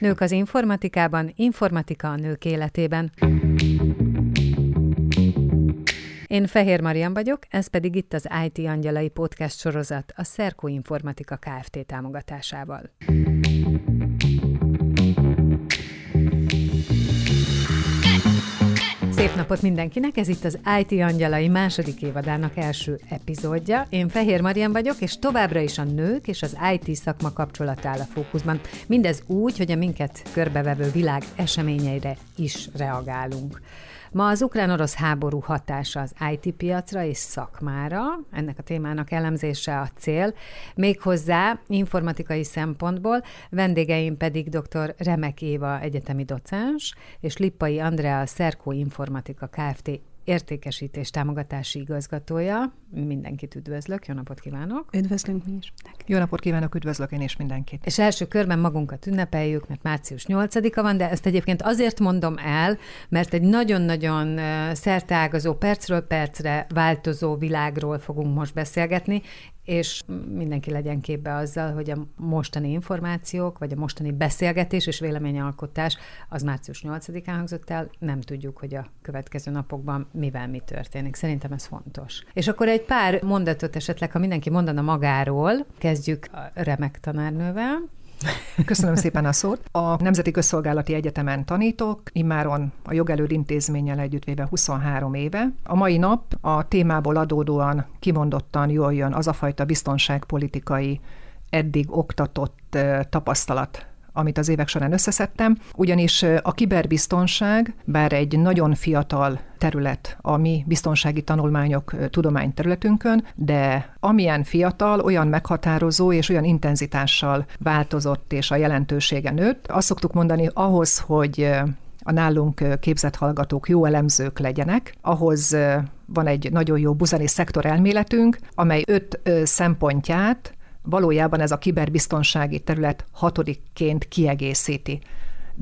Nők az informatikában, informatika a nők életében. Én Fehér Marian vagyok, ez pedig itt az IT Angyalai Podcast sorozat a Szerkó Informatika Kft. támogatásával. Szép napot mindenkinek! Ez itt az IT Angyalai második évadának első epizódja. Én Fehér Marian vagyok, és továbbra is a nők és az IT szakma kapcsolat áll a fókuszban. Mindez úgy, hogy a minket körbevevő világ eseményeire is reagálunk. Ma az ukrán-orosz háború hatása az IT piacra és szakmára, ennek a témának elemzése a cél, méghozzá informatikai szempontból, vendégeim pedig dr. Remek Éva egyetemi docens, és Lippai Andrea Szerkó Informatika Kft értékesítés támogatási igazgatója. Mindenkit üdvözlök, jó napot kívánok! Üdvözlünk mi is! Jó napot kívánok, üdvözlök én is mindenkit! És első körben magunkat ünnepeljük, mert március 8-a van, de ezt egyébként azért mondom el, mert egy nagyon-nagyon szerteágazó, percről percre változó világról fogunk most beszélgetni, és mindenki legyen képbe azzal, hogy a mostani információk, vagy a mostani beszélgetés és véleményalkotás az március 8-án hangzott el, nem tudjuk, hogy a következő napokban mivel mi történik. Szerintem ez fontos. És akkor egy pár mondatot esetleg, ha mindenki mondana magáról, kezdjük a remek tanárnővel. Köszönöm szépen a szót. A Nemzeti Közszolgálati Egyetemen tanítok, immáron a jogelőd intézménnyel együttvéve 23 éve. A mai nap a témából adódóan kimondottan jól jön az a fajta biztonságpolitikai eddig oktatott tapasztalat, amit az évek során összeszedtem, ugyanis a kiberbiztonság, bár egy nagyon fiatal terület a mi biztonsági tanulmányok tudományterületünkön, de amilyen fiatal, olyan meghatározó és olyan intenzitással változott és a jelentősége nőtt. Azt szoktuk mondani, ahhoz, hogy a nálunk képzett hallgatók jó elemzők legyenek, ahhoz van egy nagyon jó buzani szektor elméletünk, amely öt szempontját valójában ez a kiberbiztonsági terület hatodikként kiegészíti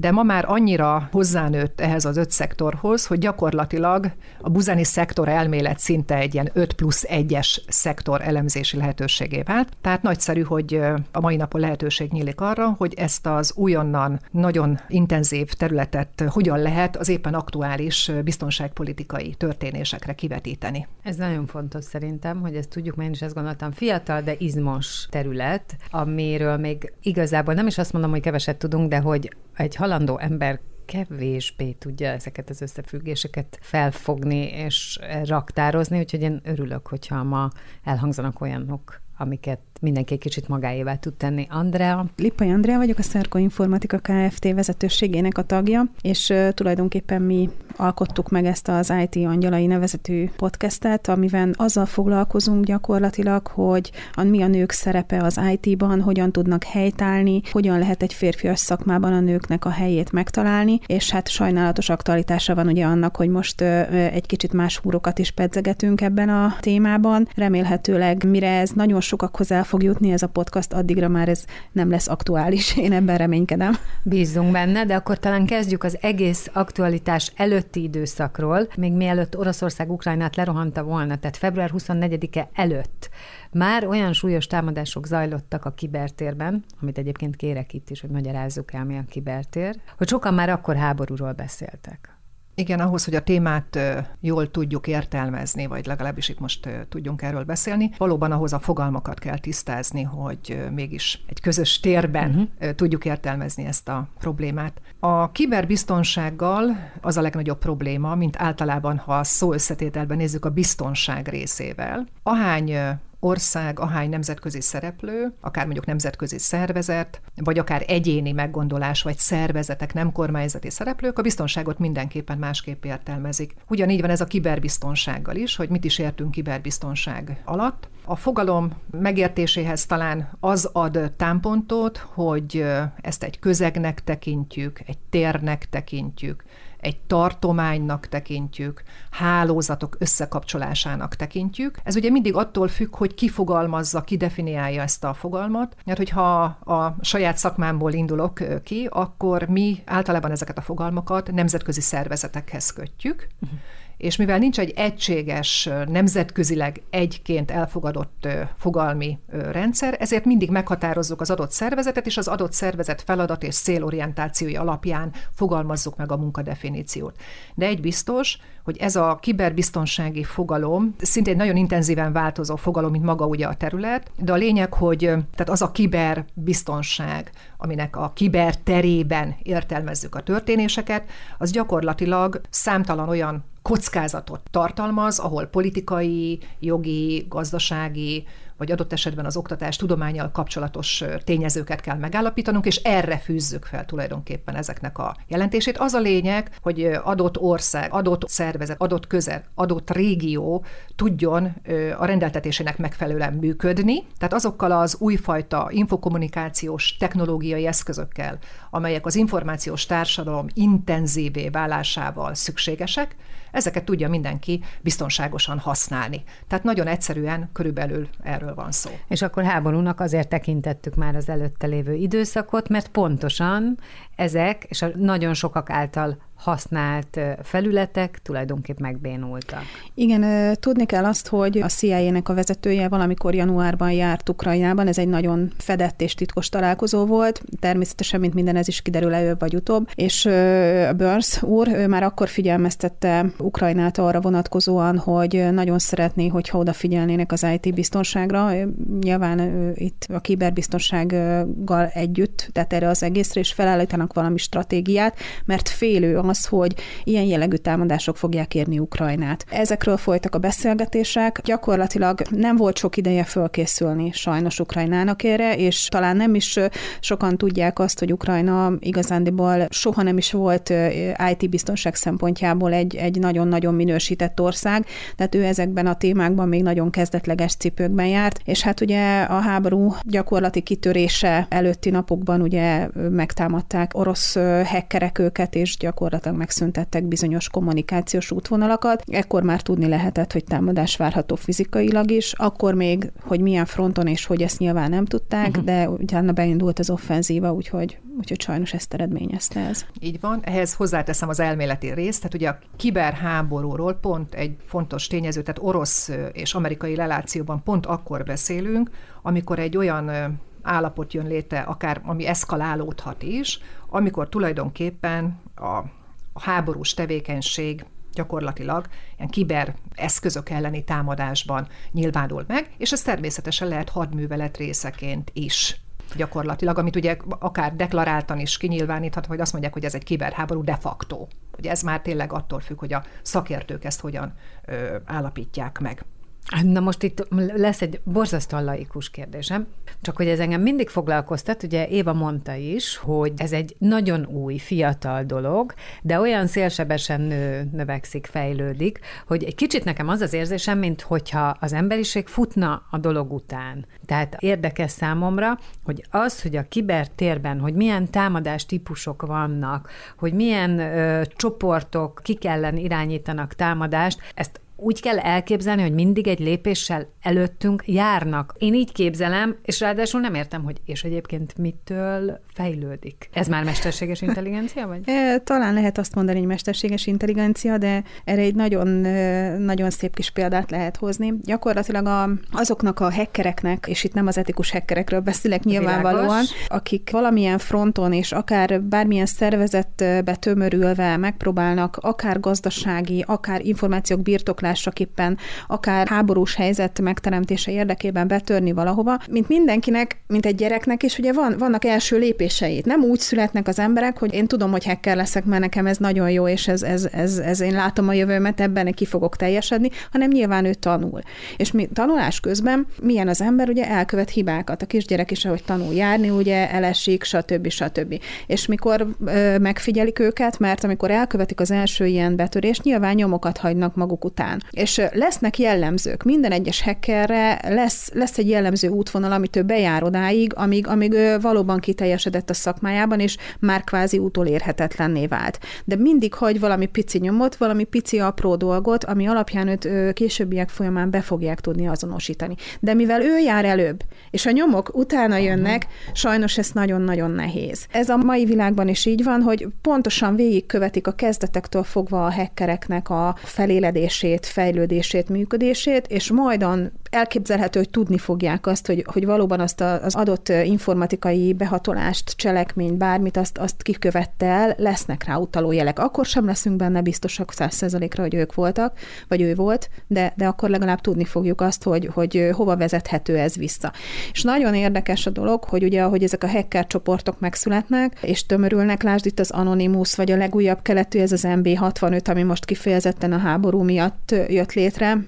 de ma már annyira hozzánőtt ehhez az öt szektorhoz, hogy gyakorlatilag a buzani szektor elmélet szinte egy ilyen 5 plusz 1-es szektor elemzési lehetőségé vált. Tehát nagyszerű, hogy a mai napon lehetőség nyílik arra, hogy ezt az újonnan nagyon intenzív területet hogyan lehet az éppen aktuális biztonságpolitikai történésekre kivetíteni. Ez nagyon fontos szerintem, hogy ezt tudjuk, mert én is ezt gondoltam, fiatal, de izmos terület, amiről még igazából nem is azt mondom, hogy keveset tudunk, de hogy egy halandó ember kevésbé tudja ezeket az összefüggéseket felfogni és raktározni, úgyhogy én örülök, hogyha ma elhangzanak olyanok, amiket mindenki egy kicsit magáévá tud tenni. Andrea? Lippai Andrea vagyok, a Szerko Informatika Kft. vezetőségének a tagja, és tulajdonképpen mi alkottuk meg ezt az IT Angyalai nevezetű podcastet, amiben azzal foglalkozunk gyakorlatilag, hogy a, mi a nők szerepe az IT-ban, hogyan tudnak helytállni, hogyan lehet egy férfias szakmában a nőknek a helyét megtalálni, és hát sajnálatos aktualitása van ugye annak, hogy most egy kicsit más húrokat is pedzegetünk ebben a témában. Remélhetőleg, mire ez nagyon sokakhoz el fog jutni ez a podcast, addigra már ez nem lesz aktuális. Én ebben reménykedem. Bízzunk benne, de akkor talán kezdjük az egész aktualitás előtti időszakról, még mielőtt Oroszország Ukrajnát lerohanta volna, tehát február 24-e előtt már olyan súlyos támadások zajlottak a kibertérben, amit egyébként kérek itt is, hogy magyarázzuk el, mi a kibertér, hogy sokan már akkor háborúról beszéltek. Igen, ahhoz, hogy a témát jól tudjuk értelmezni, vagy legalábbis itt most tudjunk erről beszélni, valóban ahhoz a fogalmakat kell tisztázni, hogy mégis egy közös térben uh-huh. tudjuk értelmezni ezt a problémát. A kiberbiztonsággal az a legnagyobb probléma, mint általában, ha a szó összetételben nézzük a biztonság részével. Ahány ország, ahány nemzetközi szereplő, akár mondjuk nemzetközi szervezet, vagy akár egyéni meggondolás, vagy szervezetek, nem kormányzati szereplők, a biztonságot mindenképpen másképp értelmezik. Ugyanígy van ez a kiberbiztonsággal is, hogy mit is értünk kiberbiztonság alatt. A fogalom megértéséhez talán az ad támpontot, hogy ezt egy közegnek tekintjük, egy térnek tekintjük, egy tartománynak tekintjük, hálózatok összekapcsolásának tekintjük. Ez ugye mindig attól függ, hogy ki fogalmazza, ki definiálja ezt a fogalmat, mert hogyha a saját szakmámból indulok ki, akkor mi általában ezeket a fogalmakat nemzetközi szervezetekhez kötjük, uh-huh és mivel nincs egy egységes, nemzetközileg egyként elfogadott fogalmi rendszer, ezért mindig meghatározzuk az adott szervezetet, és az adott szervezet feladat és célorientációi alapján fogalmazzuk meg a munkadefiníciót. De egy biztos, hogy ez a kiberbiztonsági fogalom szintén nagyon intenzíven változó fogalom, mint maga ugye a terület, de a lényeg, hogy tehát az a kiberbiztonság, aminek a kiber terében értelmezzük a történéseket, az gyakorlatilag számtalan olyan kockázatot tartalmaz, ahol politikai, jogi, gazdasági, vagy adott esetben az oktatás tudományal kapcsolatos tényezőket kell megállapítanunk, és erre fűzzük fel tulajdonképpen ezeknek a jelentését. Az a lényeg, hogy adott ország, adott szervezet, adott közel, adott régió tudjon a rendeltetésének megfelelően működni, tehát azokkal az újfajta infokommunikációs technológiai eszközökkel, amelyek az információs társadalom intenzívé válásával szükségesek, ezeket tudja mindenki biztonságosan használni. Tehát nagyon egyszerűen körülbelül erről van szó. És akkor háborúnak azért tekintettük már az előtte lévő időszakot, mert pontosan ezek, és a nagyon sokak által használt felületek tulajdonképp megbénultak. Igen, tudni kell azt, hogy a CIA-nek a vezetője valamikor januárban járt Ukrajnában, ez egy nagyon fedett és titkos találkozó volt, természetesen, mint minden ez is kiderül előbb vagy utóbb, és Burns úr ő már akkor figyelmeztette Ukrajnát arra vonatkozóan, hogy nagyon szeretné, hogyha odafigyelnének az IT biztonságra, nyilván itt a kiberbiztonsággal együtt, tehát erre az egészre, és felállítanak valami stratégiát, mert félő az, hogy ilyen jellegű támadások fogják érni Ukrajnát. Ezekről folytak a beszélgetések, gyakorlatilag nem volt sok ideje fölkészülni sajnos Ukrajnának erre, és talán nem is sokan tudják azt, hogy Ukrajna igazándiból soha nem is volt IT biztonság szempontjából egy, egy nagyon-nagyon minősített ország, tehát ő ezekben a témákban még nagyon kezdetleges cipőkben járt, és hát ugye a háború gyakorlati kitörése előtti napokban ugye megtámadták orosz hekkerek őket, és gyakorlatilag gyakorlatilag megszüntettek bizonyos kommunikációs útvonalakat. Ekkor már tudni lehetett, hogy támadás várható fizikailag is, akkor még, hogy milyen fronton és hogy ezt nyilván nem tudták, uh-huh. de utána beindult az offenzíva, úgyhogy, úgyhogy sajnos ezt eredményezte ez. Így van, ehhez hozzáteszem az elméleti részt, tehát ugye a kiberháborúról pont egy fontos tényező, tehát orosz és amerikai relációban pont akkor beszélünk, amikor egy olyan állapot jön létre, akár ami eszkalálódhat is, amikor tulajdonképpen a a háborús tevékenység gyakorlatilag ilyen kiber eszközök elleni támadásban nyilvánul meg, és ez természetesen lehet hadművelet részeként is gyakorlatilag, amit ugye akár deklaráltan is kinyilváníthat, vagy azt mondják, hogy ez egy kiberháború de facto. Ugye ez már tényleg attól függ, hogy a szakértők ezt hogyan ö, állapítják meg. Na most itt lesz egy borzasztóan laikus kérdésem, csak hogy ez engem mindig foglalkoztat, ugye Éva mondta is, hogy ez egy nagyon új, fiatal dolog, de olyan szélsebesen nő, növekszik, fejlődik, hogy egy kicsit nekem az az érzésem, mint hogyha az emberiség futna a dolog után. Tehát érdekes számomra, hogy az, hogy a kibertérben, hogy milyen támadás típusok vannak, hogy milyen ö, csoportok kik ellen irányítanak támadást, ezt úgy kell elképzelni, hogy mindig egy lépéssel előttünk járnak. Én így képzelem, és ráadásul nem értem, hogy és egyébként mitől fejlődik. Ez már mesterséges intelligencia, vagy? Talán lehet azt mondani, hogy mesterséges intelligencia, de erre egy nagyon, nagyon szép kis példát lehet hozni. Gyakorlatilag a, azoknak a hackereknek, és itt nem az etikus hackerekről beszélek nyilvánvalóan, Világos. akik valamilyen fronton és akár bármilyen szervezetbe tömörülve megpróbálnak akár gazdasági, akár információk birtoklása másokképpen akár háborús helyzet megteremtése érdekében betörni valahova, mint mindenkinek, mint egy gyereknek is, ugye van, vannak első lépéseit. Nem úgy születnek az emberek, hogy én tudom, hogy hacker leszek, mert nekem ez nagyon jó, és ez, ez, ez, ez én látom a jövőmet, ebben ki fogok teljesedni, hanem nyilván ő tanul. És mi tanulás közben milyen az ember, ugye elkövet hibákat. A kisgyerek is, ahogy tanul járni, ugye elesik, stb. stb. És mikor ö, megfigyelik őket, mert amikor elkövetik az első ilyen betörést, nyilván nyomokat hagynak maguk után. És lesznek jellemzők. Minden egyes hackerre lesz, lesz egy jellemző útvonal, amit ő bejár odáig, amíg, amíg ő valóban kiteljesedett a szakmájában, és már kvázi utolérhetetlenné vált. De mindig hagy valami pici nyomot, valami pici apró dolgot, ami alapján őt későbbiek folyamán be fogják tudni azonosítani. De mivel ő jár előbb, és a nyomok utána jönnek, sajnos ez nagyon-nagyon nehéz. Ez a mai világban is így van, hogy pontosan végigkövetik a kezdetektől fogva a hackereknek a feléledését, fejlődését, működését, és majdan elképzelhető, hogy tudni fogják azt, hogy, hogy valóban azt az adott informatikai behatolást, cselekményt, bármit, azt, azt kikövette el, lesznek rá utaló jelek. Akkor sem leszünk benne biztosak száz százalékra, hogy ők voltak, vagy ő volt, de, de akkor legalább tudni fogjuk azt, hogy, hogy hova vezethető ez vissza. És nagyon érdekes a dolog, hogy ugye, ahogy ezek a hacker csoportok megszületnek, és tömörülnek, lásd itt az Anonymous, vagy a legújabb keletű, ez az MB65, ami most kifejezetten a háború miatt jött létre,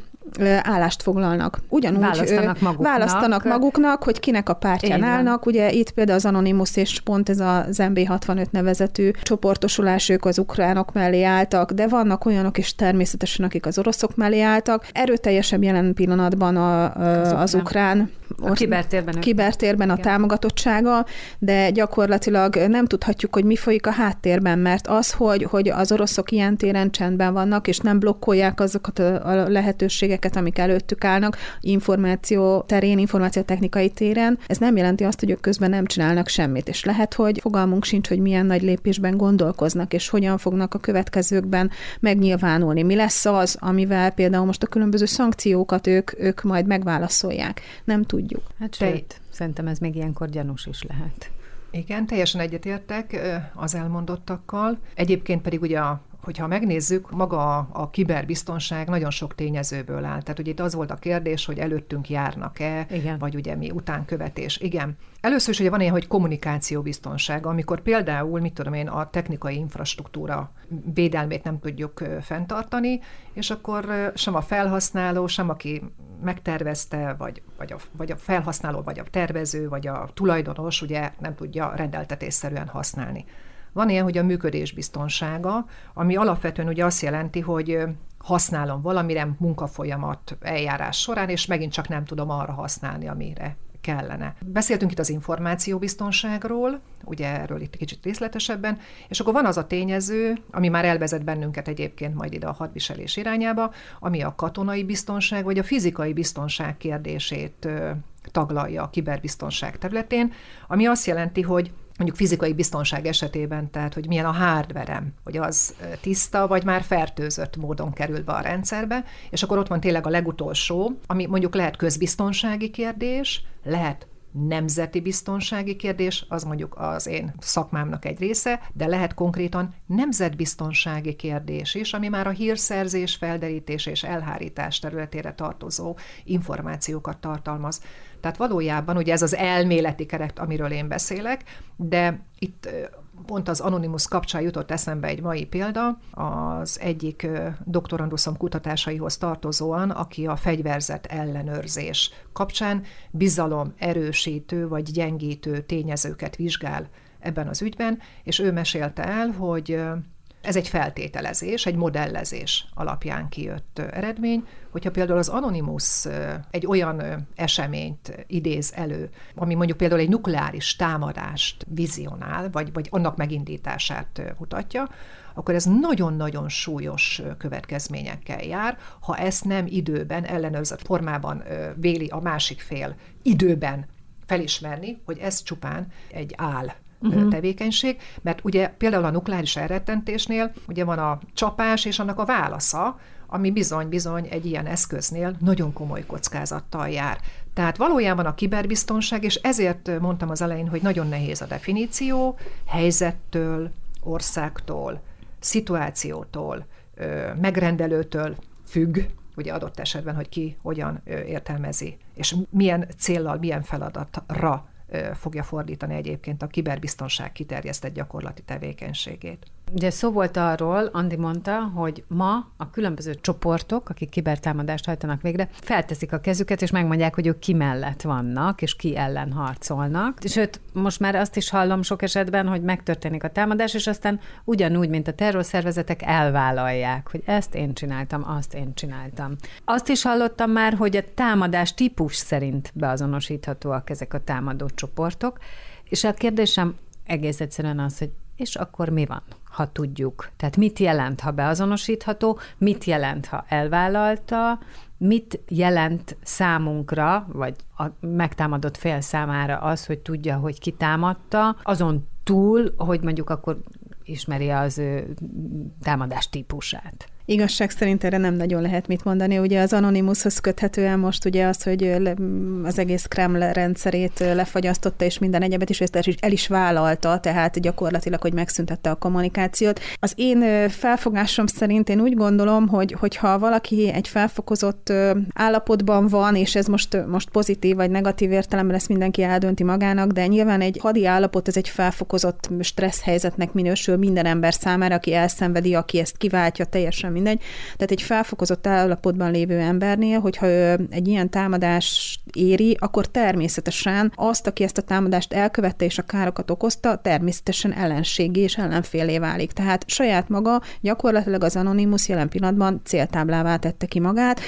állást foglalnak. Ugyanúgy választanak maguknak, választanak maguknak hogy kinek a pártján Igen. állnak. Ugye itt például az Anonymous és pont ez az MB65 nevezetű csoportosulás, ők az ukránok mellé álltak, de vannak olyanok is természetesen, akik az oroszok mellé álltak. Erőteljesebb jelen pillanatban a, az, az ukrán a kibertérben, kibertérben a támogatottsága, de gyakorlatilag nem tudhatjuk, hogy mi folyik a háttérben, mert az, hogy, hogy az oroszok ilyen téren csendben vannak, és nem blokkolják azokat a lehetőségeket, amik előttük állnak, információ terén, információtechnikai téren, ez nem jelenti azt, hogy ők közben nem csinálnak semmit, és lehet, hogy fogalmunk sincs, hogy milyen nagy lépésben gondolkoznak, és hogyan fognak a következőkben megnyilvánulni. Mi lesz az, amivel például most a különböző szankciókat ők, ők majd megválaszolják. Nem tud tudjuk. Hát sőt, Te... szerintem ez még ilyenkor gyanús is lehet. Igen, teljesen egyetértek az elmondottakkal. Egyébként pedig ugye a hogyha megnézzük, maga a, kiberbiztonság nagyon sok tényezőből áll. Tehát ugye itt az volt a kérdés, hogy előttünk járnak-e, Igen. vagy ugye mi utánkövetés. Igen. Először is ugye van ilyen, hogy kommunikációbiztonság, amikor például, mit tudom én, a technikai infrastruktúra védelmét nem tudjuk fenntartani, és akkor sem a felhasználó, sem aki megtervezte, vagy, vagy, a, vagy a felhasználó, vagy a tervező, vagy a tulajdonos ugye nem tudja rendeltetésszerűen használni. Van ilyen, hogy a működés biztonsága, ami alapvetően ugye azt jelenti, hogy használom valamire munkafolyamat eljárás során, és megint csak nem tudom arra használni, amire kellene. Beszéltünk itt az információbiztonságról, ugye erről itt kicsit részletesebben, és akkor van az a tényező, ami már elvezet bennünket egyébként majd ide a hadviselés irányába, ami a katonai biztonság vagy a fizikai biztonság kérdését taglalja a kiberbiztonság területén, ami azt jelenti, hogy mondjuk fizikai biztonság esetében, tehát hogy milyen a hardverem, hogy az tiszta, vagy már fertőzött módon kerül be a rendszerbe, és akkor ott van tényleg a legutolsó, ami mondjuk lehet közbiztonsági kérdés, lehet nemzeti biztonsági kérdés, az mondjuk az én szakmámnak egy része, de lehet konkrétan nemzetbiztonsági kérdés is, ami már a hírszerzés, felderítés és elhárítás területére tartozó információkat tartalmaz. Tehát valójában ugye ez az elméleti keret, amiről én beszélek, de itt pont az Anonymous kapcsán jutott eszembe egy mai példa, az egyik doktoranduszom kutatásaihoz tartozóan, aki a fegyverzet ellenőrzés kapcsán bizalom erősítő vagy gyengítő tényezőket vizsgál ebben az ügyben, és ő mesélte el, hogy ez egy feltételezés, egy modellezés alapján kijött eredmény, hogyha például az Anonymous egy olyan eseményt idéz elő, ami mondjuk például egy nukleáris támadást vizionál, vagy, vagy annak megindítását mutatja, akkor ez nagyon-nagyon súlyos következményekkel jár, ha ezt nem időben, ellenőrzött formában véli a másik fél időben felismerni, hogy ez csupán egy áll uh-huh. tevékenység, mert ugye például a nukleáris elrettentésnél ugye van a csapás és annak a válasza, ami bizony-bizony egy ilyen eszköznél nagyon komoly kockázattal jár. Tehát valójában a kiberbiztonság, és ezért mondtam az elején, hogy nagyon nehéz a definíció, helyzettől, országtól, szituációtól, megrendelőtől függ, ugye adott esetben, hogy ki hogyan értelmezi, és milyen céllal, milyen feladatra fogja fordítani egyébként a kiberbiztonság kiterjesztett gyakorlati tevékenységét. Ugye szó volt arról, Andi mondta, hogy ma a különböző csoportok, akik kibertámadást hajtanak végre, felteszik a kezüket, és megmondják, hogy ők ki mellett vannak, és ki ellen harcolnak. Sőt, most már azt is hallom sok esetben, hogy megtörténik a támadás, és aztán ugyanúgy, mint a terrorszervezetek elvállalják, hogy ezt én csináltam, azt én csináltam. Azt is hallottam már, hogy a támadás típus szerint beazonosíthatóak ezek a támadó csoportok, és a kérdésem egész egyszerűen az, hogy és akkor mi van, ha tudjuk? Tehát mit jelent, ha beazonosítható, mit jelent, ha elvállalta, mit jelent számunkra, vagy a megtámadott fél számára az, hogy tudja, hogy ki támadta, azon túl, hogy mondjuk akkor ismeri az ő támadás típusát. Igazság szerint erre nem nagyon lehet mit mondani. Ugye az Anonymoushoz köthetően most ugye az, hogy az egész Kreml rendszerét lefagyasztotta, és minden egyebet is, ezt el is vállalta, tehát gyakorlatilag, hogy megszüntette a kommunikációt. Az én felfogásom szerint én úgy gondolom, hogy hogyha valaki egy felfokozott állapotban van, és ez most, most pozitív vagy negatív értelemben ezt mindenki eldönti magának, de nyilván egy hadi állapot, ez egy felfokozott stressz helyzetnek minősül minden ember számára, aki elszenvedi, aki ezt kiváltja teljesen mindegy. Tehát egy felfokozott állapotban lévő embernél, hogyha ő egy ilyen támadás éri, akkor természetesen azt, aki ezt a támadást elkövette és a károkat okozta, természetesen ellenségi és ellenfélé válik. Tehát saját maga gyakorlatilag az Anonymous jelen pillanatban céltáblává tette ki magát,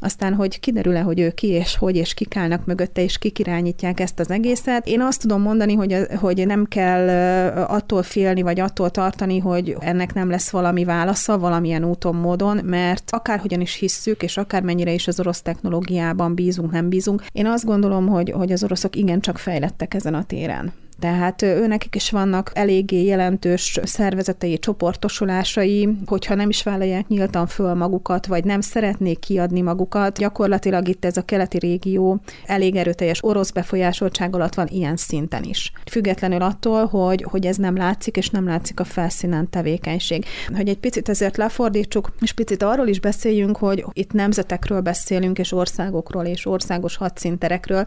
aztán, hogy kiderül-e, hogy ő ki és hogy és kik állnak mögötte, és kik irányítják ezt az egészet. Én azt tudom mondani, hogy, hogy nem kell attól félni, vagy attól tartani, hogy ennek nem lesz valami válasza, valamilyen úton, módon, mert akárhogyan is hisszük, és akármennyire is az orosz technológiában bízunk, nem bízunk, én azt gondolom, hogy, hogy az oroszok igencsak fejlettek ezen a téren. Tehát őnekik is vannak eléggé jelentős szervezetei, csoportosulásai, hogyha nem is vállalják nyíltan föl magukat, vagy nem szeretnék kiadni magukat. Gyakorlatilag itt ez a keleti régió elég erőteljes orosz befolyásoltság alatt van ilyen szinten is. Függetlenül attól, hogy, hogy ez nem látszik, és nem látszik a felszínen tevékenység. Hogy egy picit ezért lefordítsuk, és picit arról is beszéljünk, hogy itt nemzetekről beszélünk, és országokról, és országos hadszinterekről,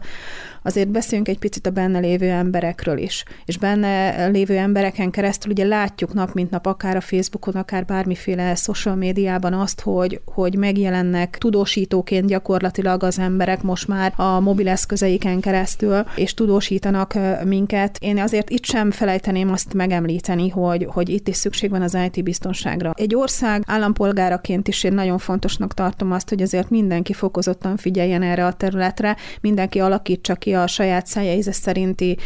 azért beszéljünk egy picit a benne lévő emberekről is. És benne lévő embereken keresztül ugye látjuk nap mint nap, akár a Facebookon, akár bármiféle social médiában azt, hogy, hogy megjelennek tudósítóként gyakorlatilag az emberek most már a mobileszközeiken keresztül, és tudósítanak minket. Én azért itt sem felejteném azt megemlíteni, hogy, hogy itt is szükség van az IT biztonságra. Egy ország állampolgáraként is én nagyon fontosnak tartom azt, hogy azért mindenki fokozottan figyeljen erre a területre, mindenki alakítsa ki a saját szája szerinti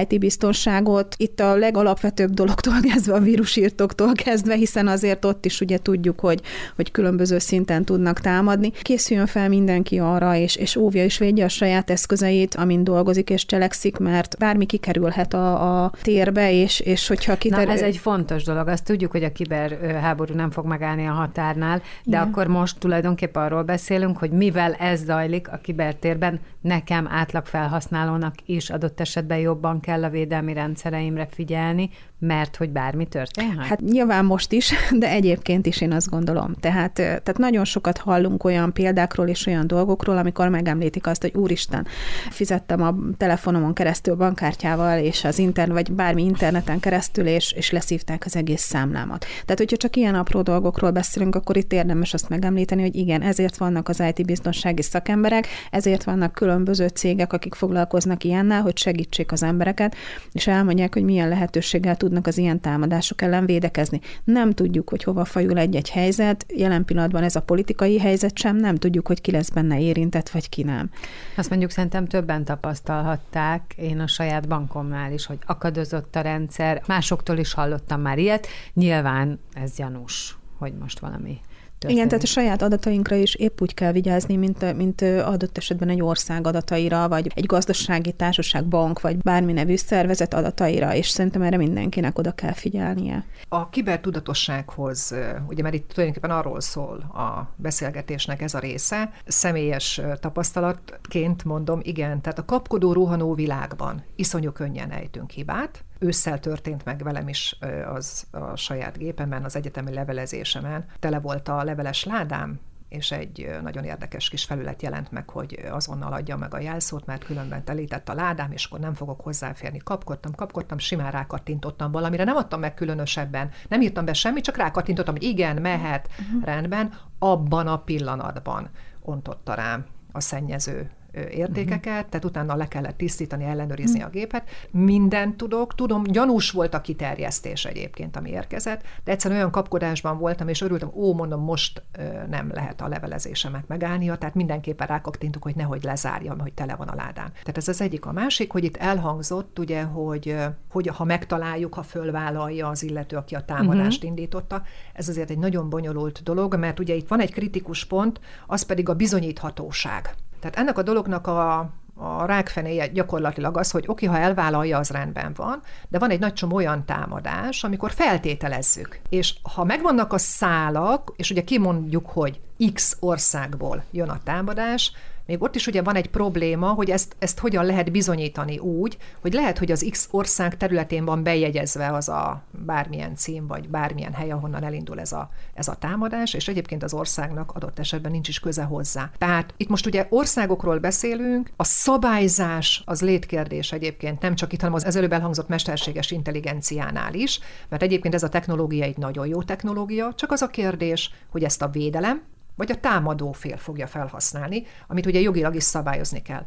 IT biztonságot. Itt a legalapvetőbb dologtól kezdve, a vírusírtoktól kezdve, hiszen azért ott is ugye tudjuk, hogy, hogy különböző szinten tudnak támadni. Készüljön fel mindenki arra, és, és óvja és védje a saját eszközeit, amin dolgozik és cselekszik, mert bármi kikerülhet a, a térbe, és, és hogyha kiterül... Na, ez egy fontos dolog. Azt tudjuk, hogy a kiberháború nem fog megállni a határnál, de Igen. akkor most tulajdonképpen arról beszélünk, hogy mivel ez zajlik a kibertérben, nekem átlag felhasználónak is adott esetben jobban kell a védelmi rendszereimre figyelni, mert hogy bármi történhet? Hát nyilván most is, de egyébként is én azt gondolom. Tehát, tehát nagyon sokat hallunk olyan példákról és olyan dolgokról, amikor megemlítik azt, hogy úristen, fizettem a telefonomon keresztül bankkártyával, és az internet, vagy bármi interneten keresztül, és, és leszívták az egész számlámat. Tehát, hogyha csak ilyen apró dolgokról beszélünk, akkor itt érdemes azt megemlíteni, hogy igen, ezért vannak az IT biztonsági szakemberek, ezért vannak különböző cégek, akik foglalkoznak ilyennel, hogy segítsék az embereket, és elmondják, hogy milyen lehetőséggel tudnak az ilyen támadások ellen védekezni. Nem tudjuk, hogy hova fajul egy-egy helyzet, jelen pillanatban ez a politikai helyzet sem, nem tudjuk, hogy ki lesz benne érintett, vagy ki nem. Azt mondjuk szerintem többen tapasztalhatták, én a saját bankomnál is, hogy akadozott a rendszer, másoktól is hallottam már ilyet, nyilván ez gyanús, hogy most valami történik. Igen, tehát a saját adatainkra is épp úgy kell vigyázni, mint, mint adott esetben egy ország adataira, vagy egy gazdasági társaság, bank, vagy bármi nevű szervezet adataira, és szerintem erre mindenkinek oda kell figyelnie. A kibertudatossághoz, ugye mert itt tulajdonképpen arról szól a beszélgetésnek ez a része, személyes tapasztalatként mondom, igen, tehát a kapkodó, rohanó világban iszonyú könnyen ejtünk hibát, Ősszel történt meg velem is az a saját gépemen, az egyetemi levelezésemen. Tele volt a leveles ládám és egy nagyon érdekes kis felület jelent meg, hogy azonnal adja meg a jelszót, mert különben telített a ládám, és akkor nem fogok hozzáférni. Kapkodtam, kapkodtam, simán rákattintottam valamire, nem adtam meg különösebben, nem írtam be semmit, csak rákattintottam, hogy igen, mehet, uh-huh. rendben, abban a pillanatban ontotta rám a szennyező értékeket, uh-huh. tehát utána le kellett tisztítani, ellenőrizni uh-huh. a gépet. Mindent tudok, tudom, gyanús volt a kiterjesztés egyébként, ami érkezett, de egyszerűen olyan kapkodásban voltam, és örültem, ó, mondom, most nem lehet a levelezésemet megállnia, tehát mindenképpen rákaktintuk, hogy nehogy lezárjam, hogy tele van a ládám. Tehát ez az egyik. A másik, hogy itt elhangzott, ugye, hogy, hogy ha megtaláljuk, ha fölvállalja az illető, aki a támadást uh-huh. indította, ez azért egy nagyon bonyolult dolog, mert ugye itt van egy kritikus pont, az pedig a bizonyíthatóság. Tehát ennek a dolognak a, a rákfenéje gyakorlatilag az, hogy oké, ha elvállalja, az rendben van, de van egy nagy csomó olyan támadás, amikor feltételezzük. És ha megvannak a szálak, és ugye kimondjuk, hogy X országból jön a támadás, még ott is ugye van egy probléma, hogy ezt, ezt hogyan lehet bizonyítani úgy, hogy lehet, hogy az X ország területén van bejegyezve az a bármilyen cím, vagy bármilyen hely, ahonnan elindul ez a, ez a támadás, és egyébként az országnak adott esetben nincs is köze hozzá. Tehát itt most ugye országokról beszélünk, a szabályzás az létkérdés egyébként, nem csak itt, hanem az előbb elhangzott mesterséges intelligenciánál is, mert egyébként ez a technológia egy nagyon jó technológia, csak az a kérdés, hogy ezt a védelem, vagy a támadó fél fogja felhasználni, amit ugye jogilag is szabályozni kell.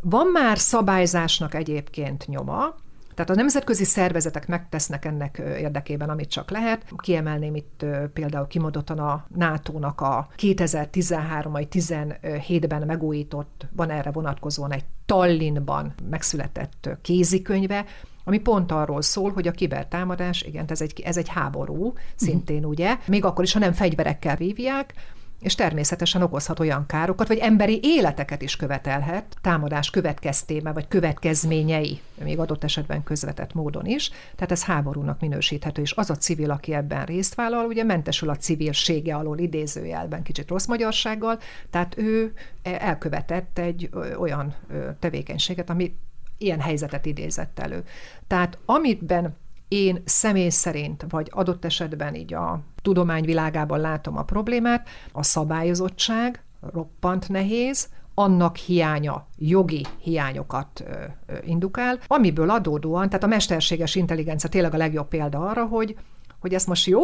Van már szabályzásnak egyébként nyoma, tehát a nemzetközi szervezetek megtesznek ennek érdekében, amit csak lehet. Kiemelném itt például kimondottan a NATO-nak a 2013 vagy 17-ben megújított, van erre vonatkozóan egy Tallinnban megszületett kézikönyve, ami pont arról szól, hogy a kibertámadás, igen, ez egy, ez egy háború, szintén ugye, még akkor is, ha nem fegyverekkel vívják, és természetesen okozhat olyan károkat, vagy emberi életeket is követelhet támadás következtében, vagy következményei, még adott esetben közvetett módon is. Tehát ez háborúnak minősíthető, és az a civil, aki ebben részt vállal, ugye mentesül a civilsége alól idézőjelben, kicsit rossz magyarsággal, tehát ő elkövetett egy olyan tevékenységet, ami ilyen helyzetet idézett elő. Tehát amitben én személy szerint, vagy adott esetben így a tudományvilágában látom a problémát, a szabályozottság roppant nehéz, annak hiánya jogi hiányokat ö, ö, indukál, amiből adódóan, tehát a mesterséges intelligencia tényleg a legjobb példa arra, hogy, hogy ez most jó,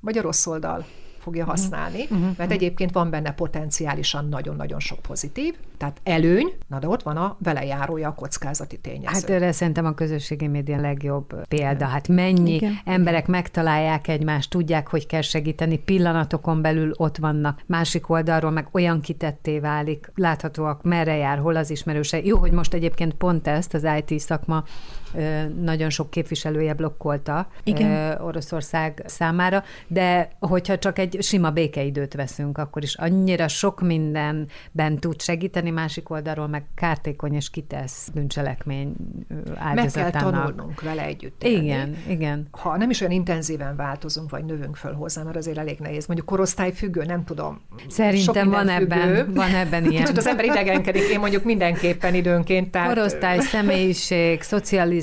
vagy a rossz oldal fogja mhm. használni, uh-huh. mert uh-huh. egyébként van benne potenciálisan nagyon-nagyon sok pozitív, tehát előny, na de ott van a vele járója a kockázati tényező. Hát erre szerintem a közösségi média legjobb példa. Hát mennyi Igen. emberek megtalálják egymást, tudják, hogy kell segíteni, pillanatokon belül ott vannak. Másik oldalról meg olyan kitetté válik, láthatóak merre jár, hol az ismerőse. Jó, hogy most egyébként pont ezt az IT szakma nagyon sok képviselője blokkolta Igen. Oroszország számára, de hogyha csak egy sima békeidőt veszünk, akkor is annyira sok mindenben tud segíteni, másik oldalról meg kártékony és kitesz bűncselekmény áldozatának. Meg kell tanulnunk vele együtt. Élni. Igen, igen. Ha nem is olyan intenzíven változunk, vagy növünk föl hozzá, mert azért elég nehéz. Mondjuk korosztály függő, nem tudom. Szerintem van függő. ebben, van ebben ilyen. Kicsit az ember idegenkedik, én mondjuk mindenképpen időnként. Tehát... Korosztály, személyiség,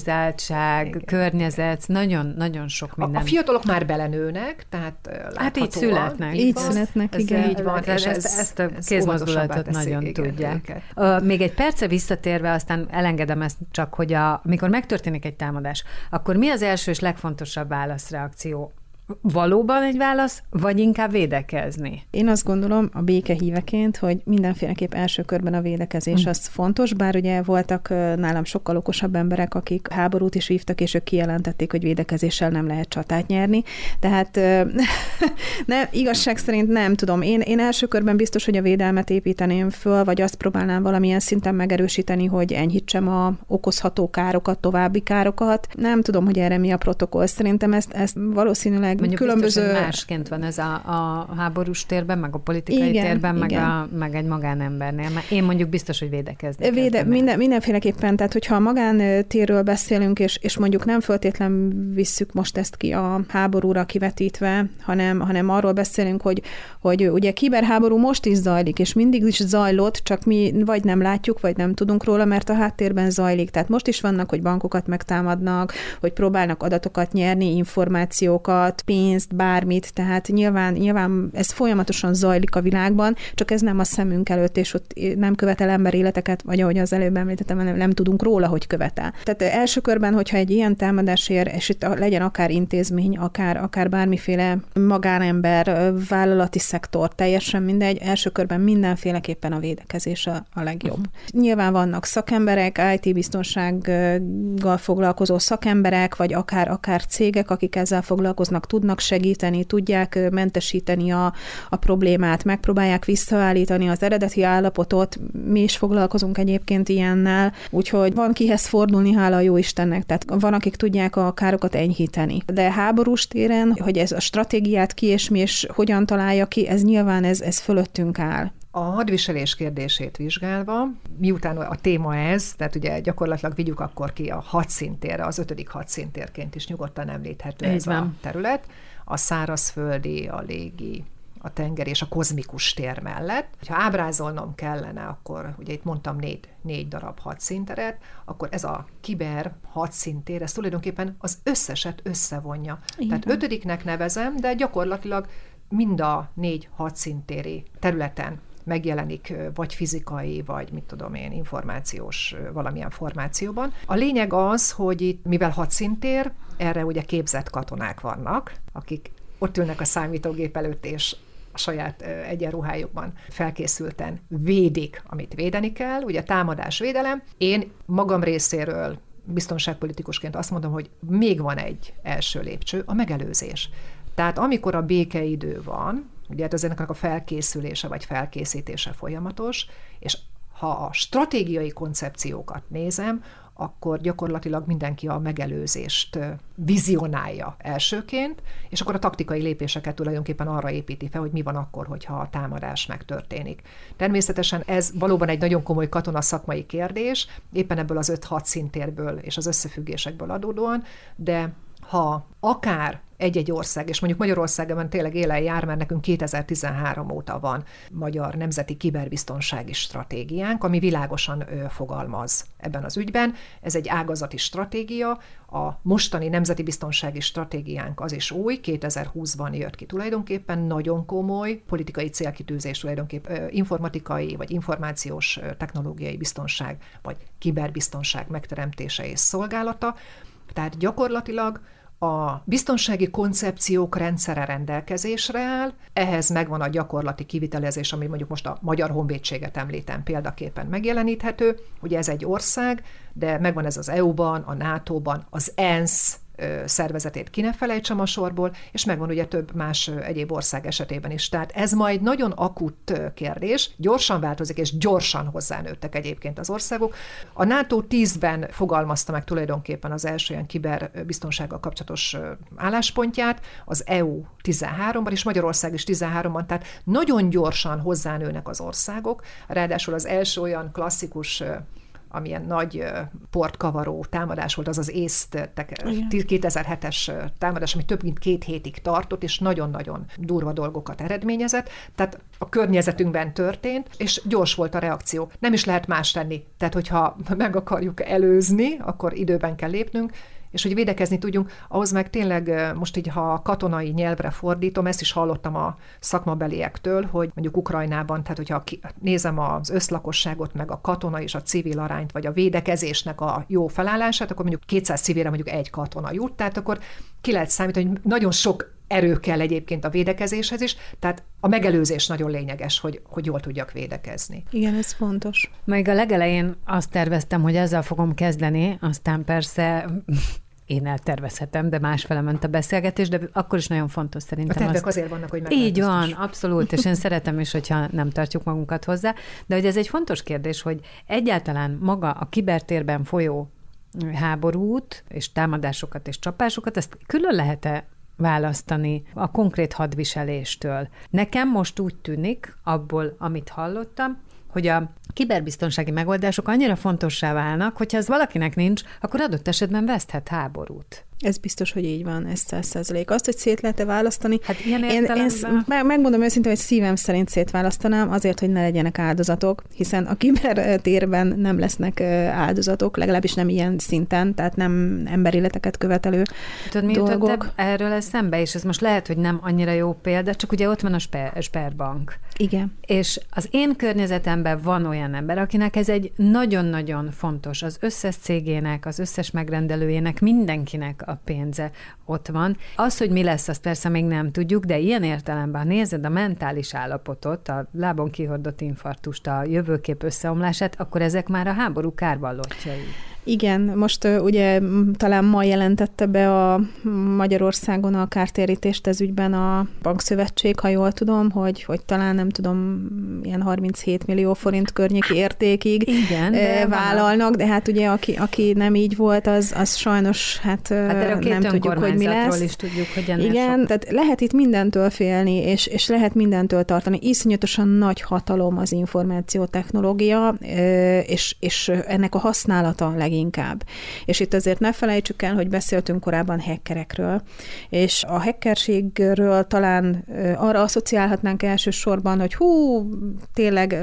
szocializáltság, igen. környezet, nagyon, nagyon sok minden. A, a fiatalok már belenőnek, tehát Hát így születnek. Így van. születnek, ez igen. Így van, és ezt, ezt a kézmozdulatot nagyon igen, tudják. Őket. Még egy perce visszatérve, aztán elengedem ezt csak, hogy a, amikor megtörténik egy támadás, akkor mi az első és legfontosabb válaszreakció? Valóban egy válasz, vagy inkább védekezni? Én azt gondolom a béke híveként, hogy mindenféleképp első körben a védekezés mm. az fontos, bár ugye voltak nálam sokkal okosabb emberek, akik háborút is vívtak, és ők kijelentették, hogy védekezéssel nem lehet csatát nyerni. Tehát ne, igazság szerint nem tudom. Én, én első körben biztos, hogy a védelmet építeném föl, vagy azt próbálnám valamilyen szinten megerősíteni, hogy enyhítsem a okozható károkat, további károkat. Nem tudom, hogy erre mi a protokoll. Szerintem ezt, ezt valószínűleg Mondjuk különböző... Biztos, másként van ez a, a háborús térben, meg a politikai igen, térben, meg, igen. A, meg egy magánembernél. Mert én mondjuk biztos, hogy védekezni Véde, minden, mindenféleképpen, tehát hogyha a magántérről beszélünk, és, és mondjuk nem föltétlen visszük most ezt ki a háborúra kivetítve, hanem, hanem arról beszélünk, hogy, hogy ugye kiberháború most is zajlik, és mindig is zajlott, csak mi vagy nem látjuk, vagy nem tudunk róla, mert a háttérben zajlik. Tehát most is vannak, hogy bankokat megtámadnak, hogy próbálnak adatokat nyerni, információkat, pénzt, bármit, tehát nyilván, nyilván ez folyamatosan zajlik a világban, csak ez nem a szemünk előtt, és ott nem követel ember életeket, vagy ahogy az előbb említettem, nem, nem tudunk róla, hogy követel. Tehát első körben, hogyha egy ilyen támadás ér, és itt legyen akár intézmény, akár, akár bármiféle magánember, vállalati szektor, teljesen mindegy, első körben mindenféleképpen a védekezés a, a legjobb. Uh-huh. Nyilván vannak szakemberek, IT-biztonsággal foglalkozó szakemberek, vagy akár, akár cégek, akik ezzel foglalkoznak, tudnak segíteni, tudják mentesíteni a, a problémát, megpróbálják visszaállítani az eredeti állapotot. Mi is foglalkozunk egyébként ilyennel, úgyhogy van kihez fordulni, hála a jó Istennek, tehát van, akik tudják a károkat enyhíteni. De háborús téren, hogy ez a stratégiát ki és mi és hogyan találja ki, ez nyilván ez, ez fölöttünk áll. A hadviselés kérdését vizsgálva, miután a téma ez, tehát ugye gyakorlatilag vigyük akkor ki a hadszintérre, az ötödik hadszintérként is nyugodtan említhető ez van. a terület, a szárazföldi, a légi, a tenger és a kozmikus tér mellett. Ha ábrázolnom kellene, akkor ugye itt mondtam négy, négy darab hadszinteret, akkor ez a kiber hadszintér, ez tulajdonképpen az összeset összevonja. Igen. Tehát ötödiknek nevezem, de gyakorlatilag mind a négy hadszintéri területen megjelenik vagy fizikai, vagy mit tudom én, információs valamilyen formációban. A lényeg az, hogy itt, mivel hadszintér, erre ugye képzett katonák vannak, akik ott ülnek a számítógép előtt, és a saját egyenruhájukban felkészülten védik, amit védeni kell, ugye támadás, védelem. Én magam részéről biztonságpolitikusként azt mondom, hogy még van egy első lépcső, a megelőzés. Tehát amikor a békeidő van, ugye hát ezeknek a felkészülése vagy felkészítése folyamatos, és ha a stratégiai koncepciókat nézem, akkor gyakorlatilag mindenki a megelőzést vizionálja elsőként, és akkor a taktikai lépéseket tulajdonképpen arra építi fel, hogy mi van akkor, hogyha a támadás megtörténik. Természetesen ez valóban egy nagyon komoly katona szakmai kérdés, éppen ebből az 5-6 szintérből és az összefüggésekből adódóan, de ha akár egy-egy ország, és mondjuk Magyarországon tényleg élen jár, mert nekünk 2013 óta van Magyar Nemzeti Kiberbiztonsági Stratégiánk, ami világosan fogalmaz ebben az ügyben. Ez egy ágazati stratégia, a mostani Nemzeti Biztonsági Stratégiánk az is új, 2020-ban jött ki tulajdonképpen, nagyon komoly politikai célkitűzés tulajdonképpen informatikai vagy információs technológiai biztonság vagy kiberbiztonság megteremtése és szolgálata. Tehát gyakorlatilag a biztonsági koncepciók rendszere rendelkezésre áll, ehhez megvan a gyakorlati kivitelezés, ami mondjuk most a Magyar Honvédséget említem példaképpen megjeleníthető. Ugye ez egy ország, de megvan ez az EU-ban, a NATO-ban, az ENSZ szervezetét ki ne felejtsem a sorból, és megvan ugye több más egyéb ország esetében is. Tehát ez majd nagyon akut kérdés, gyorsan változik, és gyorsan hozzánőttek egyébként az országok. A NATO 10-ben fogalmazta meg tulajdonképpen az első ilyen kiberbiztonsággal kapcsolatos álláspontját, az EU 13-ban, és Magyarország is 13-ban, tehát nagyon gyorsan hozzánőnek az országok, ráadásul az első olyan klasszikus amilyen nagy portkavaró támadás volt, az az észt 2007-es támadás, ami több mint két hétig tartott, és nagyon-nagyon durva dolgokat eredményezett. Tehát a környezetünkben történt, és gyors volt a reakció. Nem is lehet más tenni. Tehát, hogyha meg akarjuk előzni, akkor időben kell lépnünk, és hogy védekezni tudjunk, ahhoz meg tényleg most így, ha katonai nyelvre fordítom, ezt is hallottam a szakmabeliektől, hogy mondjuk Ukrajnában, tehát hogyha nézem az összlakosságot, meg a katona és a civil arányt, vagy a védekezésnek a jó felállását, akkor mondjuk 200 civilre mondjuk egy katona jut, tehát akkor ki lehet számítani, hogy nagyon sok erő kell egyébként a védekezéshez is, tehát a megelőzés nagyon lényeges, hogy, hogy jól tudjak védekezni. Igen, ez fontos. Még a legelején azt terveztem, hogy ezzel fogom kezdeni, aztán persze én eltervezhetem, de másfele ment a beszélgetés, de akkor is nagyon fontos szerintem. A tervek azt... azért vannak, hogy Így van, abszolút, és én szeretem is, hogyha nem tartjuk magunkat hozzá, de hogy ez egy fontos kérdés, hogy egyáltalán maga a kibertérben folyó háborút, és támadásokat és csapásokat, ezt külön lehet-e választani a konkrét hadviseléstől. Nekem most úgy tűnik, abból, amit hallottam, hogy a kiberbiztonsági megoldások annyira fontossá válnak, hogyha ez valakinek nincs, akkor adott esetben veszthet háborút. Ez biztos, hogy így van, ez száz százalék. Azt, hogy szét lehet-e választani, hát ilyen én, én megmondom őszintén, hogy szívem szerint szétválasztanám azért, hogy ne legyenek áldozatok, hiszen a kibertérben nem lesznek áldozatok, legalábbis nem ilyen szinten, tehát nem emberéleteket követelő Tudod, mi dolgok. erről eszembe, és ez most lehet, hogy nem annyira jó példa, csak ugye ott van a Sper, Sperbank. Igen. És az én környezetemben van olyan ember, akinek ez egy nagyon-nagyon fontos, az összes cégének, az összes megrendelőjének, mindenkinek a pénze ott van. Az, hogy mi lesz, azt persze még nem tudjuk, de ilyen értelemben, nézed a mentális állapotot, a lábon kihordott infarktust, a jövőkép összeomlását, akkor ezek már a háború kárvallottjai. Igen, most ugye talán ma jelentette be a Magyarországon a kártérítést ez ügyben a bankszövetség, ha jól tudom, hogy, hogy talán nem tudom, ilyen 37 millió forint környéki értékig Igen, de vállalnak, de hát ugye aki, aki nem így volt, az, az sajnos hát, hát nem tudjuk, hogy mi lesz. is tudjuk, hogy Igen, sok... tehát lehet itt mindentől félni, és, és lehet mindentől tartani. Iszonyatosan nagy hatalom az információtechnológia, és, és ennek a használata leginkább. És itt azért ne felejtsük el, hogy beszéltünk korábban hackerekről, és a hackerségről talán arra asszociálhatnánk elsősorban, hogy hú, tényleg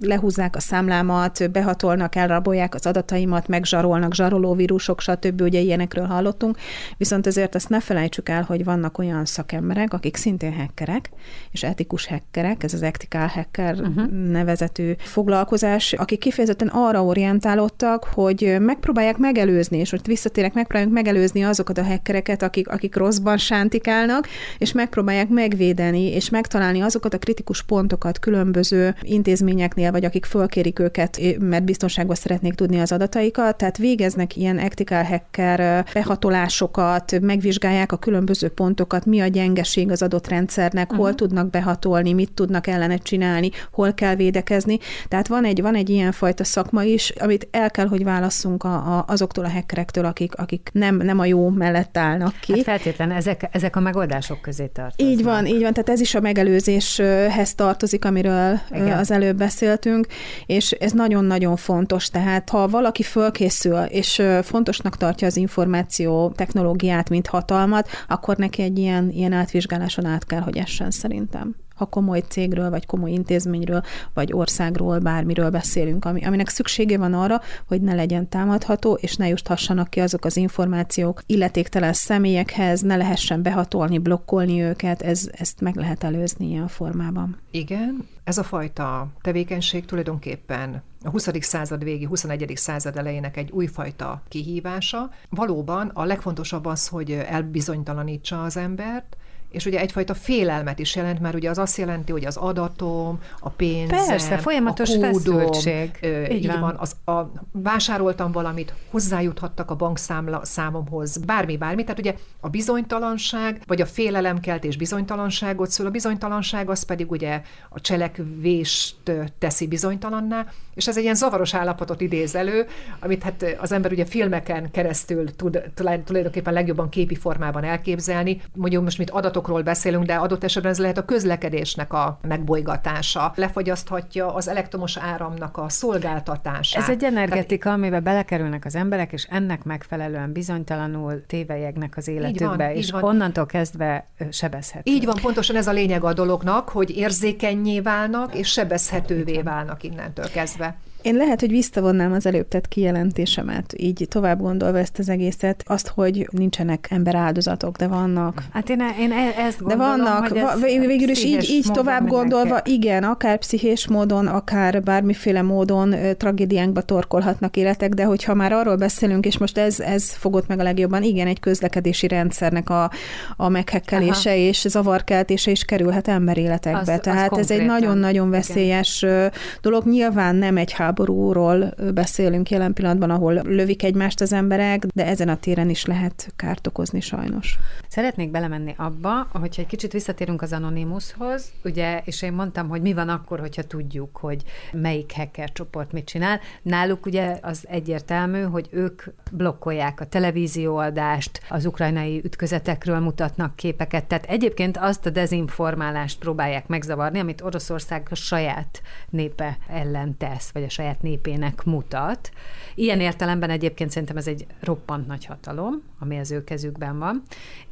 lehúzzák a számlámat, behatolnak, elrabolják az adataimat, megzsarolnak, zsarolóvírusok, stb. Ugye ilyenekről hallottunk. Viszont azért azt ne felejtsük el, hogy vannak olyan szakemberek, akik szintén hackerek, és etikus hackerek, ez az ethical hacker uh-huh. nevezetű foglalkozás, akik kifejezetten arra orientálódtak, hogy megpróbálják megelőzni, és hogy visszatérek, megpróbálják megelőzni azokat a hackereket, akik, akik rosszban sántikálnak, és megpróbálják megvédeni, és megtalálni azokat a kritikus pontokat különböző intézményeknél, vagy akik fölkérik őket, mert biztonságban szeretnék tudni az adataikat, tehát végeznek ilyen ethical hacker behatolásokat, megvizsgálják a különböző pontokat, mi a gyengeség az adott rendszernek, uh-huh. hol tudnak behatolni, mit tudnak ellene csinálni, hol kell védekezni. Tehát van egy, van egy ilyen fajta szakma is, amit el kell, hogy válasszunk a, a, azoktól a hackerektől, akik, akik nem, nem a jó mellett állnak ki. Hát feltétlen ezek, ezek a megoldások közé tartoznak. Így van, így van, tehát ez is a megelőzéshez tartozik, amiről Igen. az előbb beszélt beszéltünk, és ez nagyon-nagyon fontos. Tehát ha valaki fölkészül, és fontosnak tartja az információ technológiát, mint hatalmat, akkor neki egy ilyen, ilyen átvizsgáláson át kell, hogy essen szerintem ha komoly cégről, vagy komoly intézményről, vagy országról, bármiről beszélünk, ami, aminek szüksége van arra, hogy ne legyen támadható, és ne juthassanak ki azok az információk illetéktelen személyekhez, ne lehessen behatolni, blokkolni őket, ez, ezt meg lehet előzni ilyen formában. Igen, ez a fajta tevékenység tulajdonképpen a 20. század végi, 21. század elejének egy újfajta kihívása. Valóban a legfontosabb az, hogy elbizonytalanítsa az embert, és ugye egyfajta félelmet is jelent, mert ugye az azt jelenti, hogy az adatom, a pénzem, Persze, folyamatos a kódom, feszültség. Ö, így, így van. van. Az, a, vásároltam valamit, hozzájuthattak a bankszámla számomhoz, bármi, bármi. Tehát ugye a bizonytalanság, vagy a félelemkeltés bizonytalanságot szül, a bizonytalanság az pedig ugye a cselekvést teszi bizonytalanná, és ez egy ilyen zavaros állapotot idéz elő, amit hát az ember ugye filmeken keresztül tud tulajdonképpen legjobban képi formában elképzelni. Mondjuk most mit adatok adatokról beszélünk, de adott esetben ez lehet a közlekedésnek a megbolygatása. Lefagyaszthatja az elektromos áramnak a szolgáltatását. Ez egy energetika, Tehát, amiben belekerülnek az emberek, és ennek megfelelően bizonytalanul tévejegnek az életükbe, van, és van. onnantól kezdve sebezhető. Így van, pontosan ez a lényeg a dolognak, hogy érzékenyé válnak, és sebezhetővé válnak innentől kezdve. Én lehet, hogy visszavonnám az előbb tett kijelentésemet, így tovább gondolva ezt az egészet, azt, hogy nincsenek ember áldozatok, de vannak. Hát én, én e- ezt gondolom, De vannak, hogy ez végül is így, így tovább gondolva, kell. igen, akár pszichés módon, akár bármiféle módon tragédiánkba torkolhatnak életek, de hogyha már arról beszélünk, és most ez, ez fogott meg a legjobban, igen, egy közlekedési rendszernek a, a meghekkelése Aha. és zavarkeltése is kerülhet emberéletekbe. Az, Tehát az ez egy nagyon-nagyon veszélyes igen. dolog. Nyilván nem egy háborúról beszélünk jelen pillanatban, ahol lövik egymást az emberek, de ezen a téren is lehet kárt okozni sajnos. Szeretnék belemenni abba, hogyha egy kicsit visszatérünk az Anonymoushoz, ugye, és én mondtam, hogy mi van akkor, hogyha tudjuk, hogy melyik hacker csoport mit csinál. Náluk ugye az egyértelmű, hogy ők blokkolják a televízióadást, az ukrajnai ütközetekről mutatnak képeket, tehát egyébként azt a dezinformálást próbálják megzavarni, amit Oroszország a saját népe ellen tesz, vagy a saját népének mutat. Ilyen értelemben egyébként szerintem ez egy roppant nagy hatalom, ami az ő kezükben van.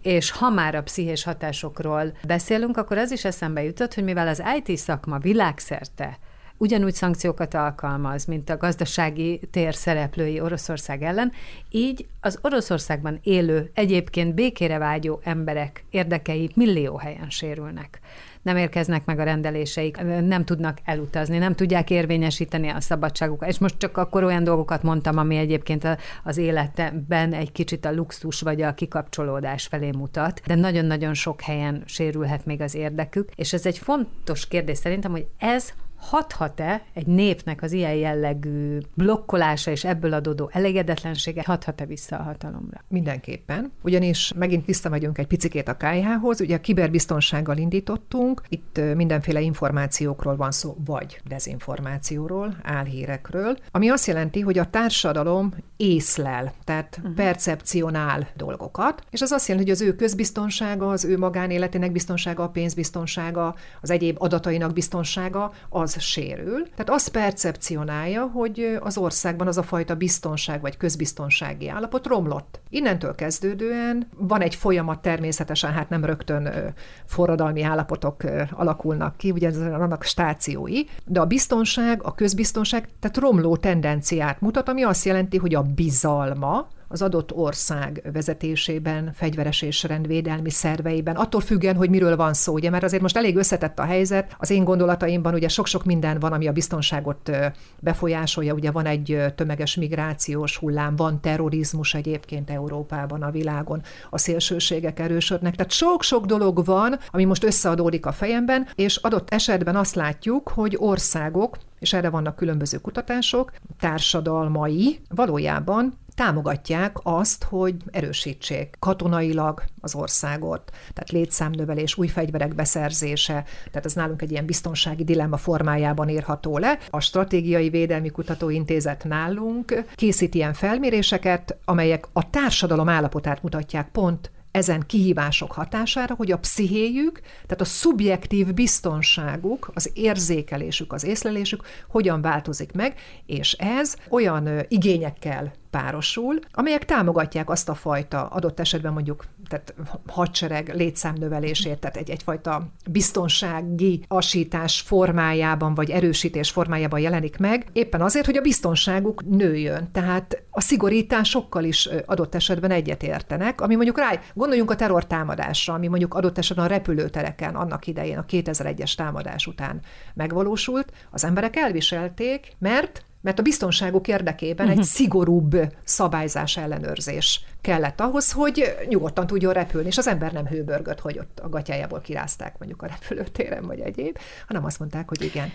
És ha már a pszichés hatásokról beszélünk, akkor az is eszembe jutott, hogy mivel az IT szakma világszerte ugyanúgy szankciókat alkalmaz, mint a gazdasági tér szereplői Oroszország ellen, így az Oroszországban élő, egyébként békére vágyó emberek érdekei millió helyen sérülnek nem érkeznek meg a rendeléseik, nem tudnak elutazni, nem tudják érvényesíteni a szabadságukat. És most csak akkor olyan dolgokat mondtam, ami egyébként az életben egy kicsit a luxus vagy a kikapcsolódás felé mutat, de nagyon-nagyon sok helyen sérülhet még az érdekük, és ez egy fontos kérdés szerintem, hogy ez hathat-e egy népnek az ilyen jellegű blokkolása és ebből adódó elégedetlensége? Hathat-e vissza a hatalomra? Mindenképpen, ugyanis megint visszamegyünk egy picikét a KH-hoz, ugye a kiberbiztonsággal indítottunk, itt mindenféle információkról van szó, vagy dezinformációról, álhírekről, ami azt jelenti, hogy a társadalom észlel, tehát uh-huh. percepcionál dolgokat, és az azt jelenti, hogy az ő közbiztonsága, az ő magánéletének biztonsága, a pénzbiztonsága, az egyéb adatainak biztonsága, az az sérül. Tehát azt percepcionálja, hogy az országban az a fajta biztonság vagy közbiztonsági állapot romlott. Innentől kezdődően van egy folyamat természetesen, hát nem rögtön forradalmi állapotok alakulnak ki, ugye annak stációi, de a biztonság, a közbiztonság, tehát romló tendenciát mutat, ami azt jelenti, hogy a bizalma, az adott ország vezetésében, fegyveres és rendvédelmi szerveiben, attól függően, hogy miről van szó, ugye, mert azért most elég összetett a helyzet, az én gondolataimban ugye sok-sok minden van, ami a biztonságot befolyásolja, ugye van egy tömeges migrációs hullám, van terrorizmus egyébként Európában, a világon, a szélsőségek erősödnek, tehát sok-sok dolog van, ami most összeadódik a fejemben, és adott esetben azt látjuk, hogy országok, és erre vannak különböző kutatások, társadalmai valójában támogatják azt, hogy erősítsék katonailag az országot, tehát létszámnövelés, új fegyverek beszerzése, tehát ez nálunk egy ilyen biztonsági dilemma formájában írható le. A Stratégiai Védelmi Kutatóintézet nálunk készít ilyen felméréseket, amelyek a társadalom állapotát mutatják pont ezen kihívások hatására, hogy a pszichéjük, tehát a szubjektív biztonságuk, az érzékelésük, az észlelésük hogyan változik meg, és ez olyan igényekkel párosul, amelyek támogatják azt a fajta adott esetben mondjuk tehát hadsereg létszámnövelését, tehát egy, egyfajta biztonsági asítás formájában, vagy erősítés formájában jelenik meg, éppen azért, hogy a biztonságuk nőjön. Tehát a szigorításokkal is adott esetben egyetértenek, ami mondjuk rá, gondoljunk a terrortámadásra, ami mondjuk adott esetben a repülőtereken annak idején, a 2001-es támadás után megvalósult, az emberek elviselték, mert mert a biztonságuk érdekében uh-huh. egy mhm. szigorúbb szabályzás ellenőrzés kellett ahhoz, hogy nyugodtan tudjon repülni, és az ember nem hőbörgött, hogy ott a gatyájából kirázták mondjuk a repülőtéren, vagy egyéb, hanem azt mondták, hogy igen.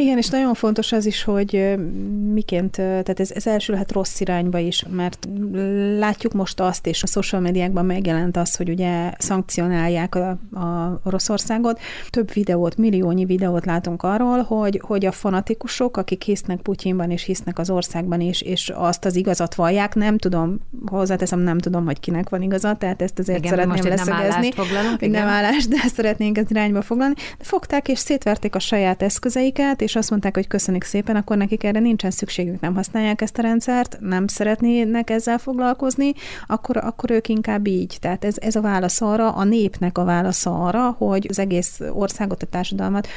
Igen, és nagyon fontos az is, hogy miként, tehát ez, ez elsülhet rossz irányba is, mert látjuk most azt, és a social médiákban megjelent az, hogy ugye szankcionálják a, a Oroszországot. Több videót, milliónyi videót látunk arról, hogy, hogy a fanatikusok, akik hisznek Putyinban és hisznek az országban is, és azt az igazat vallják, nem tudom, hozzáteszem, nem tudom, hogy kinek van igaza, tehát ezt azért igen, szeretném leszögezni, hogy nem állás, de szeretnénk ezt irányba foglalni. De fogták és szétverték a saját eszközeiket, és azt mondták, hogy köszönjük szépen, akkor nekik erre nincsen szükségük, nem használják ezt a rendszert, nem szeretnének ezzel foglalkozni, akkor, akkor ők inkább így. Tehát ez, ez a válasz arra, a népnek a válasza arra, hogy az egész országot, a társadalmat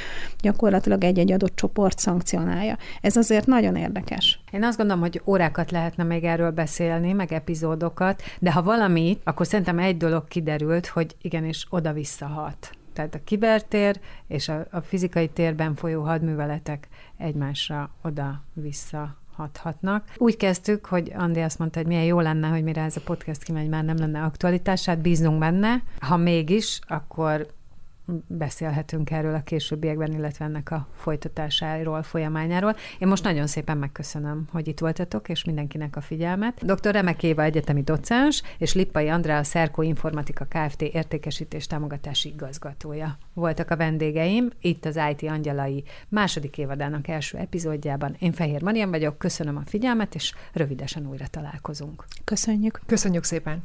gyakorlatilag egy-egy adott csoport szankcionálja. Ez azért nagyon érdekes. Én azt gondolom, hogy órákat lehetne még erről beszélni, meg epizódokat, de ha valami, akkor szerintem egy dolog kiderült, hogy igenis oda-vissza hat. Tehát a kibertér és a, a fizikai térben folyó hadműveletek egymásra oda-vissza hathatnak. Úgy kezdtük, hogy Andi azt mondta, hogy milyen jó lenne, hogy mire ez a podcast kimegy, már nem lenne aktualitását, bízunk benne. Ha mégis, akkor beszélhetünk erről a későbbiekben, illetve ennek a folytatásáról, folyamányáról. Én most nagyon szépen megköszönöm, hogy itt voltatok, és mindenkinek a figyelmet. Dr. Remek Éva egyetemi docens, és Lippai Andrá a Szerko Informatika Kft. értékesítés támogatási igazgatója voltak a vendégeim, itt az IT Angyalai második évadának első epizódjában. Én Fehér Marian vagyok, köszönöm a figyelmet, és rövidesen újra találkozunk. Köszönjük. Köszönjük szépen.